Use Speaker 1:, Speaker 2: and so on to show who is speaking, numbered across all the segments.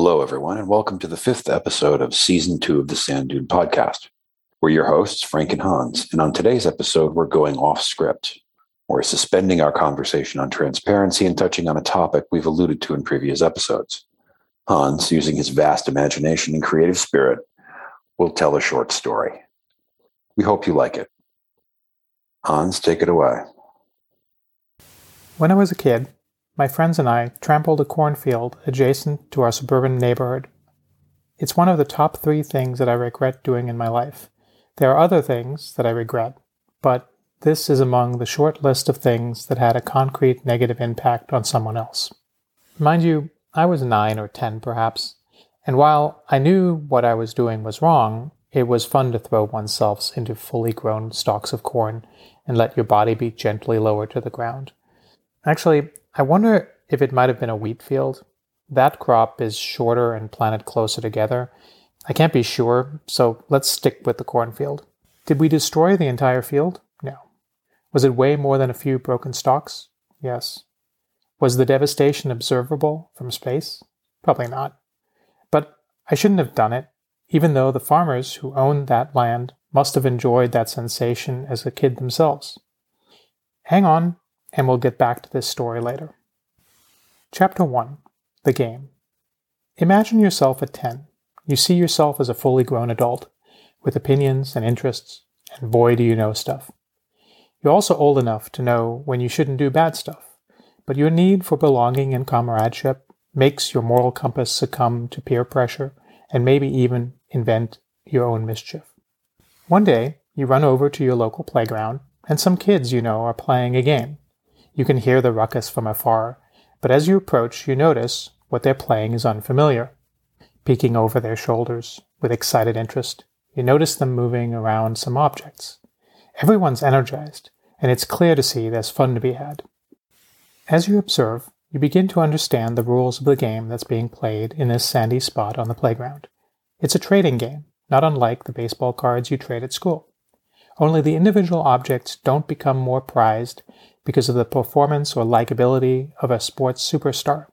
Speaker 1: Hello, everyone, and welcome to the fifth episode of season two of the Sand Dune podcast. We're your hosts, Frank and Hans, and on today's episode, we're going off script. We're suspending our conversation on transparency and touching on a topic we've alluded to in previous episodes. Hans, using his vast imagination and creative spirit, will tell a short story. We hope you like it. Hans, take it away.
Speaker 2: When I was a kid, my friends and I trampled a cornfield adjacent to our suburban neighborhood. It's one of the top three things that I regret doing in my life. There are other things that I regret, but this is among the short list of things that had a concrete negative impact on someone else. Mind you, I was nine or ten perhaps, and while I knew what I was doing was wrong, it was fun to throw oneself into fully grown stalks of corn and let your body be gently lowered to the ground. Actually, I wonder if it might have been a wheat field. That crop is shorter and planted closer together. I can't be sure, so let's stick with the cornfield. Did we destroy the entire field? No. Was it way more than a few broken stalks? Yes. Was the devastation observable from space? Probably not. But I shouldn't have done it, even though the farmers who owned that land must have enjoyed that sensation as a kid themselves. Hang on, and we'll get back to this story later. Chapter 1 The Game Imagine yourself at 10. You see yourself as a fully grown adult, with opinions and interests, and boy do you know stuff. You're also old enough to know when you shouldn't do bad stuff, but your need for belonging and comradeship makes your moral compass succumb to peer pressure and maybe even invent your own mischief. One day, you run over to your local playground, and some kids you know are playing a game. You can hear the ruckus from afar, but as you approach, you notice what they're playing is unfamiliar. Peeking over their shoulders with excited interest, you notice them moving around some objects. Everyone's energized, and it's clear to see there's fun to be had. As you observe, you begin to understand the rules of the game that's being played in this sandy spot on the playground. It's a trading game, not unlike the baseball cards you trade at school. Only the individual objects don't become more prized because of the performance or likability of a sports superstar.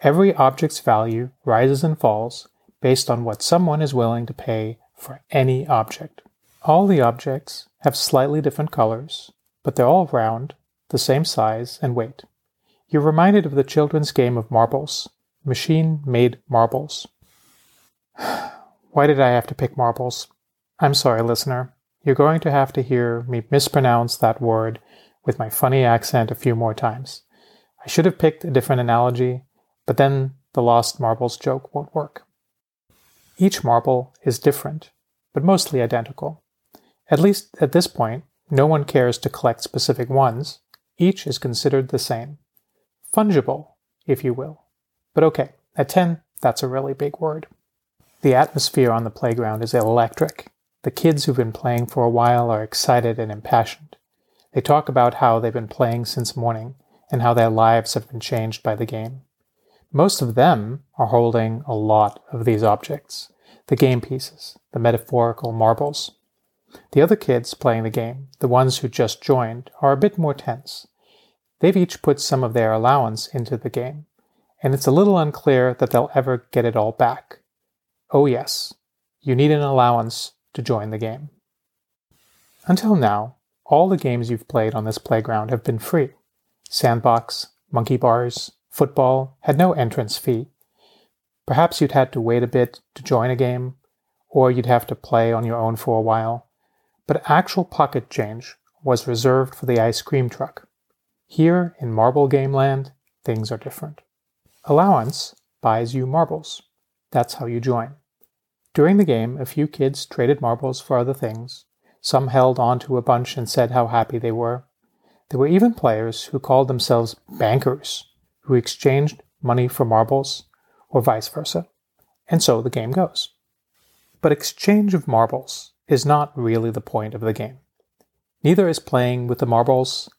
Speaker 2: Every object's value rises and falls based on what someone is willing to pay for any object. All the objects have slightly different colors, but they're all round, the same size and weight. You're reminded of the children's game of marbles, machine made marbles. Why did I have to pick marbles? I'm sorry, listener. You're going to have to hear me mispronounce that word with my funny accent a few more times. I should have picked a different analogy, but then the lost marbles joke won't work. Each marble is different, but mostly identical. At least at this point, no one cares to collect specific ones. Each is considered the same. Fungible, if you will. But okay, at 10, that's a really big word. The atmosphere on the playground is electric. The kids who've been playing for a while are excited and impassioned. They talk about how they've been playing since morning and how their lives have been changed by the game. Most of them are holding a lot of these objects the game pieces, the metaphorical marbles. The other kids playing the game, the ones who just joined, are a bit more tense. They've each put some of their allowance into the game, and it's a little unclear that they'll ever get it all back. Oh, yes, you need an allowance to join the game. Until now, all the games you've played on this playground have been free. Sandbox, monkey bars, football had no entrance fee. Perhaps you'd had to wait a bit to join a game, or you'd have to play on your own for a while. But actual pocket change was reserved for the ice cream truck. Here in Marble Game Land, things are different. Allowance buys you marbles. That's how you join. During the game, a few kids traded marbles for other things, some held on to a bunch and said how happy they were. There were even players who called themselves bankers, who exchanged money for marbles, or vice versa. And so the game goes. But exchange of marbles is not really the point of the game. Neither is playing with the marbles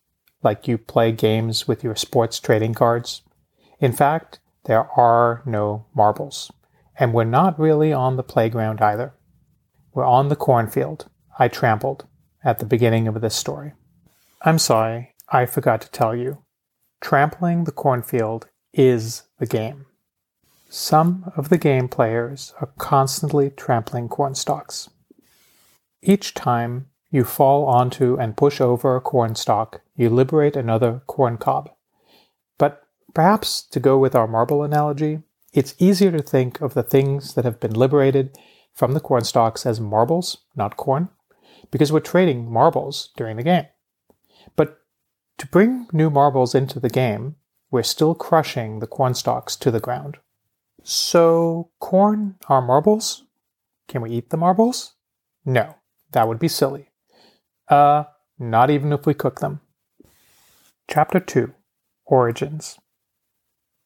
Speaker 2: like you play games with your sports trading cards. In fact, there are no marbles. And we're not really on the playground either. We're on the cornfield, I trampled at the beginning of this story. I'm sorry, I forgot to tell you. Trampling the cornfield is the game. Some of the game players are constantly trampling cornstalks. Each time you fall onto and push over a cornstalk, you liberate another corn cob. But perhaps to go with our marble analogy, it's easier to think of the things that have been liberated from the cornstalks as marbles, not corn, because we're trading marbles during the game. But to bring new marbles into the game, we're still crushing the cornstalks to the ground. So, corn are marbles? Can we eat the marbles? No, that would be silly. Uh, not even if we cook them. Chapter 2 Origins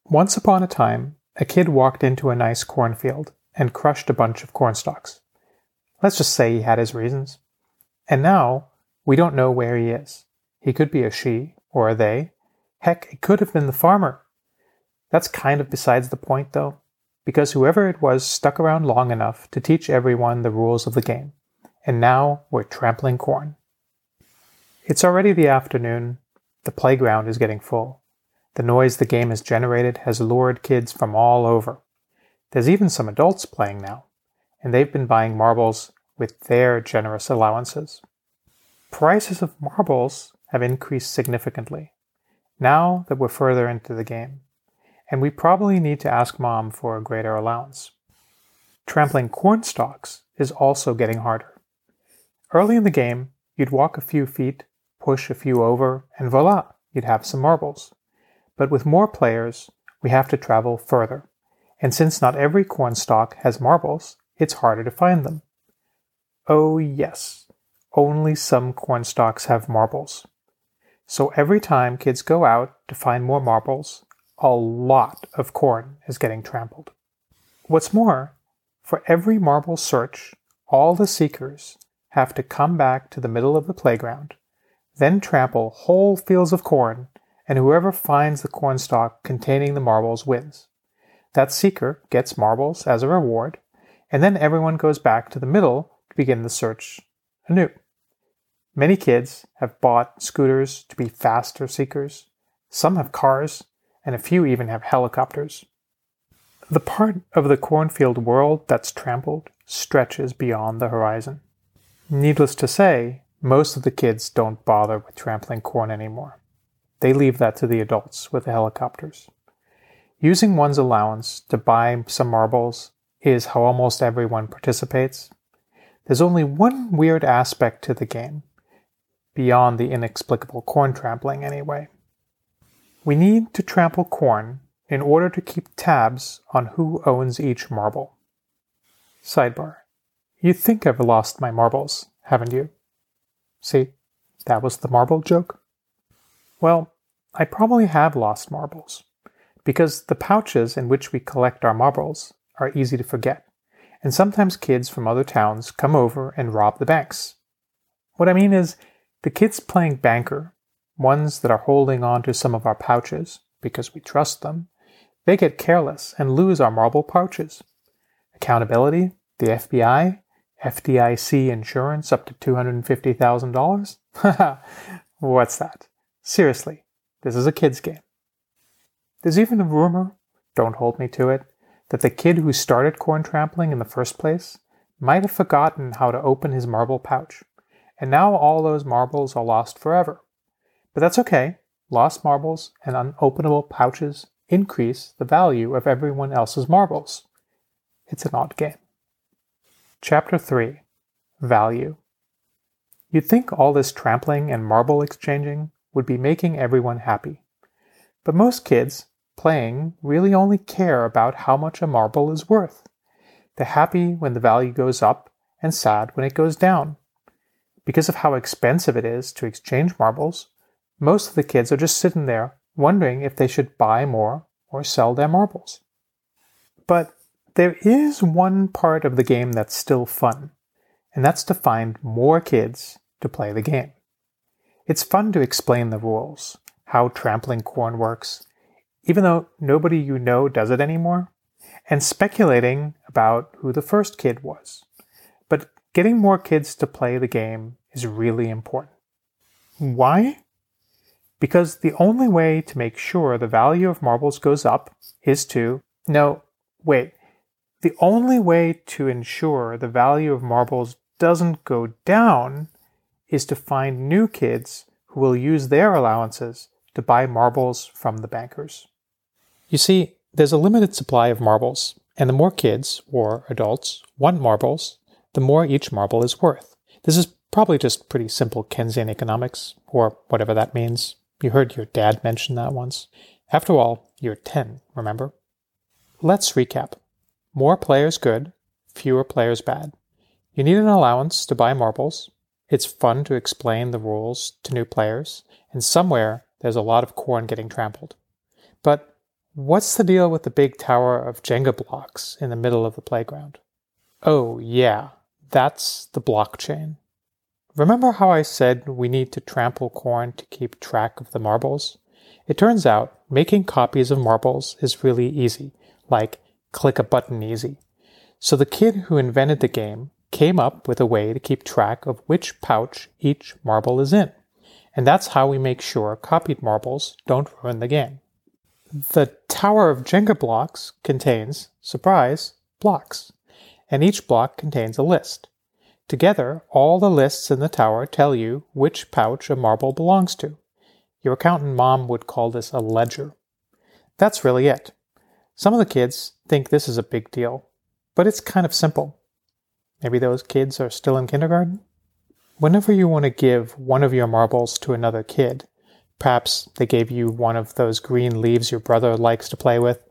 Speaker 2: Once upon a time, a kid walked into a nice cornfield and crushed a bunch of cornstalks. Let's just say he had his reasons. And now, we don't know where he is. He could be a she or a they. Heck, it could have been the farmer. That's kind of besides the point, though, because whoever it was stuck around long enough to teach everyone the rules of the game. And now we're trampling corn. It's already the afternoon. The playground is getting full. The noise the game has generated has lured kids from all over. There's even some adults playing now, and they've been buying marbles with their generous allowances. Prices of marbles have increased significantly now that we're further into the game, and we probably need to ask mom for a greater allowance. Trampling corn stalks is also getting harder. Early in the game, you'd walk a few feet push a few over, and voila, you'd have some marbles. But with more players, we have to travel further. And since not every cornstalk has marbles, it's harder to find them. Oh, yes, only some cornstalks have marbles. So every time kids go out to find more marbles, a lot of corn is getting trampled. What's more, for every marble search, all the seekers have to come back to the middle of the playground then trample whole fields of corn, and whoever finds the cornstalk containing the marbles wins. That seeker gets marbles as a reward, and then everyone goes back to the middle begin the search anew. Many kids have bought scooters to be faster seekers. Some have cars, and a few even have helicopters. The part of the cornfield world that's trampled stretches beyond the horizon. Needless to say, most of the kids don't bother with trampling corn anymore. They leave that to the adults with the helicopters. Using one's allowance to buy some marbles is how almost everyone participates. There's only one weird aspect to the game, beyond the inexplicable corn trampling anyway. We need to trample corn in order to keep tabs on who owns each marble. Sidebar. You think I've lost my marbles, haven't you? See, that was the marble joke. Well, I probably have lost marbles, because the pouches in which we collect our marbles are easy to forget, and sometimes kids from other towns come over and rob the banks. What I mean is, the kids playing banker, ones that are holding on to some of our pouches because we trust them, they get careless and lose our marble pouches. Accountability, the FBI, FDIC insurance up to $250,000? What's that? Seriously, this is a kid's game. There's even a rumor, don't hold me to it, that the kid who started corn trampling in the first place might have forgotten how to open his marble pouch, and now all those marbles are lost forever. But that's okay. Lost marbles and unopenable pouches increase the value of everyone else's marbles. It's an odd game. Chapter 3 Value You'd think all this trampling and marble exchanging would be making everyone happy. But most kids, playing, really only care about how much a marble is worth. They're happy when the value goes up and sad when it goes down. Because of how expensive it is to exchange marbles, most of the kids are just sitting there wondering if they should buy more or sell their marbles. But there is one part of the game that's still fun, and that's to find more kids to play the game. It's fun to explain the rules, how trampling corn works, even though nobody you know does it anymore, and speculating about who the first kid was. But getting more kids to play the game is really important. Why? Because the only way to make sure the value of marbles goes up is to, no, wait, the only way to ensure the value of marbles doesn't go down is to find new kids who will use their allowances to buy marbles from the bankers. You see, there's a limited supply of marbles, and the more kids, or adults, want marbles, the more each marble is worth. This is probably just pretty simple Keynesian economics, or whatever that means. You heard your dad mention that once. After all, you're 10, remember? Let's recap. More players good, fewer players bad. You need an allowance to buy marbles. It's fun to explain the rules to new players, and somewhere there's a lot of corn getting trampled. But what's the deal with the big tower of Jenga blocks in the middle of the playground? Oh, yeah, that's the blockchain. Remember how I said we need to trample corn to keep track of the marbles? It turns out making copies of marbles is really easy, like click a button easy. So the kid who invented the game came up with a way to keep track of which pouch each marble is in. And that's how we make sure copied marbles don't ruin the game. The tower of Jenga blocks contains, surprise, blocks. And each block contains a list. Together, all the lists in the tower tell you which pouch a marble belongs to. Your accountant mom would call this a ledger. That's really it. Some of the kids think this is a big deal, but it's kind of simple. Maybe those kids are still in kindergarten? Whenever you want to give one of your marbles to another kid, perhaps they gave you one of those green leaves your brother likes to play with,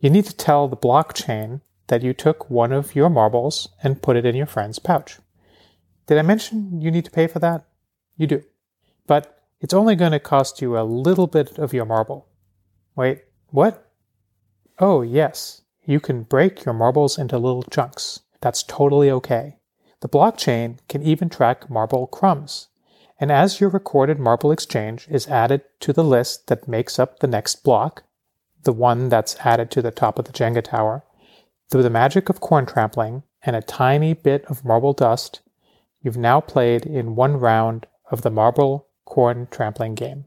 Speaker 2: you need to tell the blockchain that you took one of your marbles and put it in your friend's pouch. Did I mention you need to pay for that? You do. But it's only going to cost you a little bit of your marble. Wait, what? Oh, yes. You can break your marbles into little chunks. That's totally okay. The blockchain can even track marble crumbs. And as your recorded marble exchange is added to the list that makes up the next block, the one that's added to the top of the Jenga tower, through the magic of corn trampling and a tiny bit of marble dust, You've now played in one round of the marble corn trampling game.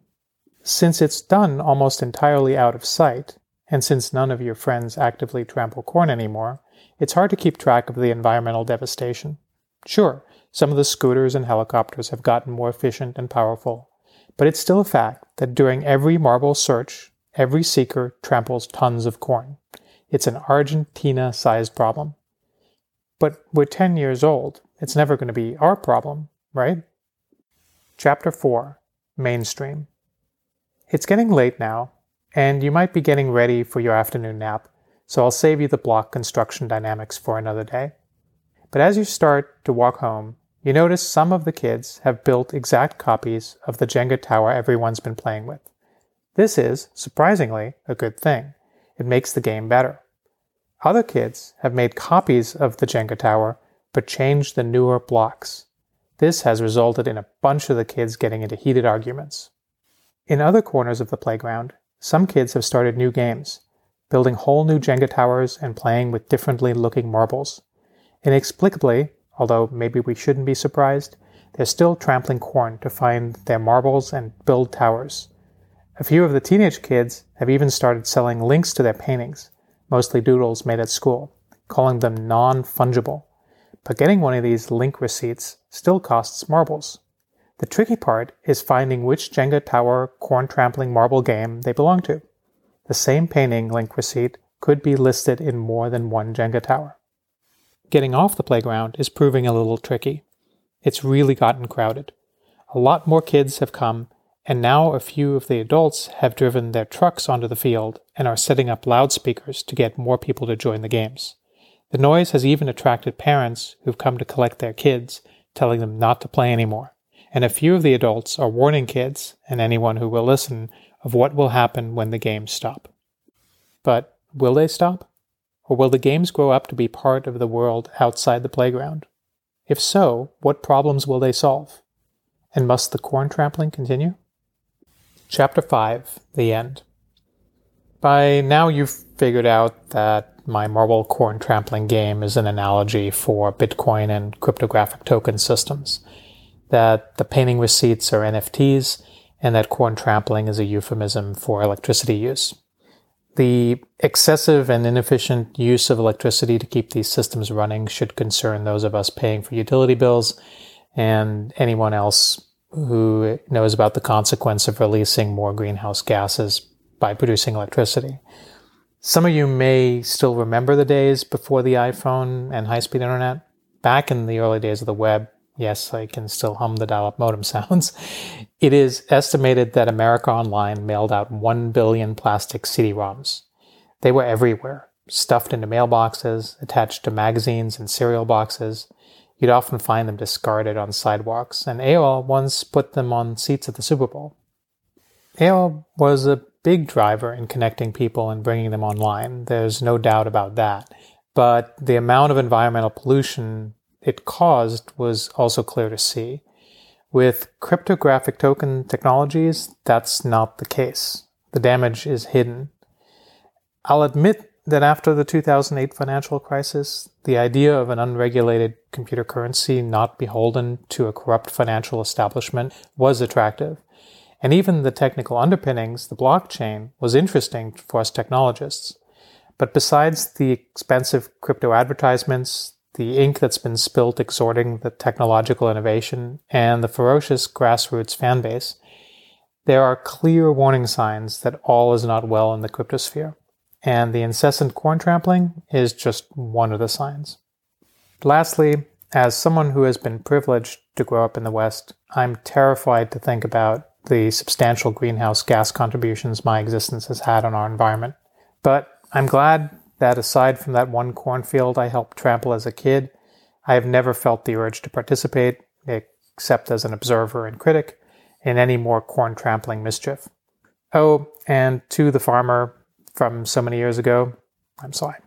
Speaker 2: Since it's done almost entirely out of sight, and since none of your friends actively trample corn anymore, it's hard to keep track of the environmental devastation. Sure, some of the scooters and helicopters have gotten more efficient and powerful, but it's still a fact that during every marble search, every seeker tramples tons of corn. It's an Argentina sized problem. But we're 10 years old, it's never going to be our problem, right? Chapter 4 Mainstream. It's getting late now, and you might be getting ready for your afternoon nap, so I'll save you the block construction dynamics for another day. But as you start to walk home, you notice some of the kids have built exact copies of the Jenga tower everyone's been playing with. This is, surprisingly, a good thing. It makes the game better. Other kids have made copies of the Jenga tower but changed the newer blocks. This has resulted in a bunch of the kids getting into heated arguments. In other corners of the playground, some kids have started new games, building whole new Jenga towers and playing with differently looking marbles. Inexplicably, although maybe we shouldn't be surprised, they're still trampling corn to find their marbles and build towers. A few of the teenage kids have even started selling links to their paintings, mostly doodles made at school, calling them non fungible but getting one of these link receipts still costs marbles. The tricky part is finding which Jenga Tower corn trampling marble game they belong to. The same painting link receipt could be listed in more than one Jenga Tower. Getting off the playground is proving a little tricky. It's really gotten crowded. A lot more kids have come, and now a few of the adults have driven their trucks onto the field and are setting up loudspeakers to get more people to join the games. The noise has even attracted parents who've come to collect their kids, telling them not to play anymore. And a few of the adults are warning kids and anyone who will listen of what will happen when the games stop. But will they stop? Or will the games grow up to be part of the world outside the playground? If so, what problems will they solve? And must the corn trampling continue? Chapter 5 The End. By now, you've figured out that my marble corn trampling game is an analogy for Bitcoin and cryptographic token systems. That the painting receipts are NFTs, and that corn trampling is a euphemism for electricity use. The excessive and inefficient use of electricity to keep these systems running should concern those of us paying for utility bills and anyone else who knows about the consequence of releasing more greenhouse gases by producing electricity. Some of you may still remember the days before the iPhone and high speed internet. Back in the early days of the web, yes, I can still hum the dial up modem sounds. It is estimated that America Online mailed out 1 billion plastic CD ROMs. They were everywhere, stuffed into mailboxes, attached to magazines and cereal boxes. You'd often find them discarded on sidewalks, and AOL once put them on seats at the Super Bowl. AOL was a big driver in connecting people and bringing them online. There's no doubt about that. But the amount of environmental pollution it caused was also clear to see. With cryptographic token technologies, that's not the case. The damage is hidden. I'll admit that after the 2008 financial crisis, the idea of an unregulated computer currency not beholden to a corrupt financial establishment was attractive. And even the technical underpinnings, the blockchain, was interesting for us technologists. But besides the expensive crypto advertisements, the ink that's been spilt exhorting the technological innovation, and the ferocious grassroots fan base, there are clear warning signs that all is not well in the cryptosphere. And the incessant corn trampling is just one of the signs. Lastly, as someone who has been privileged to grow up in the West, I'm terrified to think about the substantial greenhouse gas contributions my existence has had on our environment. But I'm glad that aside from that one cornfield I helped trample as a kid, I have never felt the urge to participate, except as an observer and critic, in any more corn trampling mischief. Oh, and to the farmer from so many years ago, I'm sorry.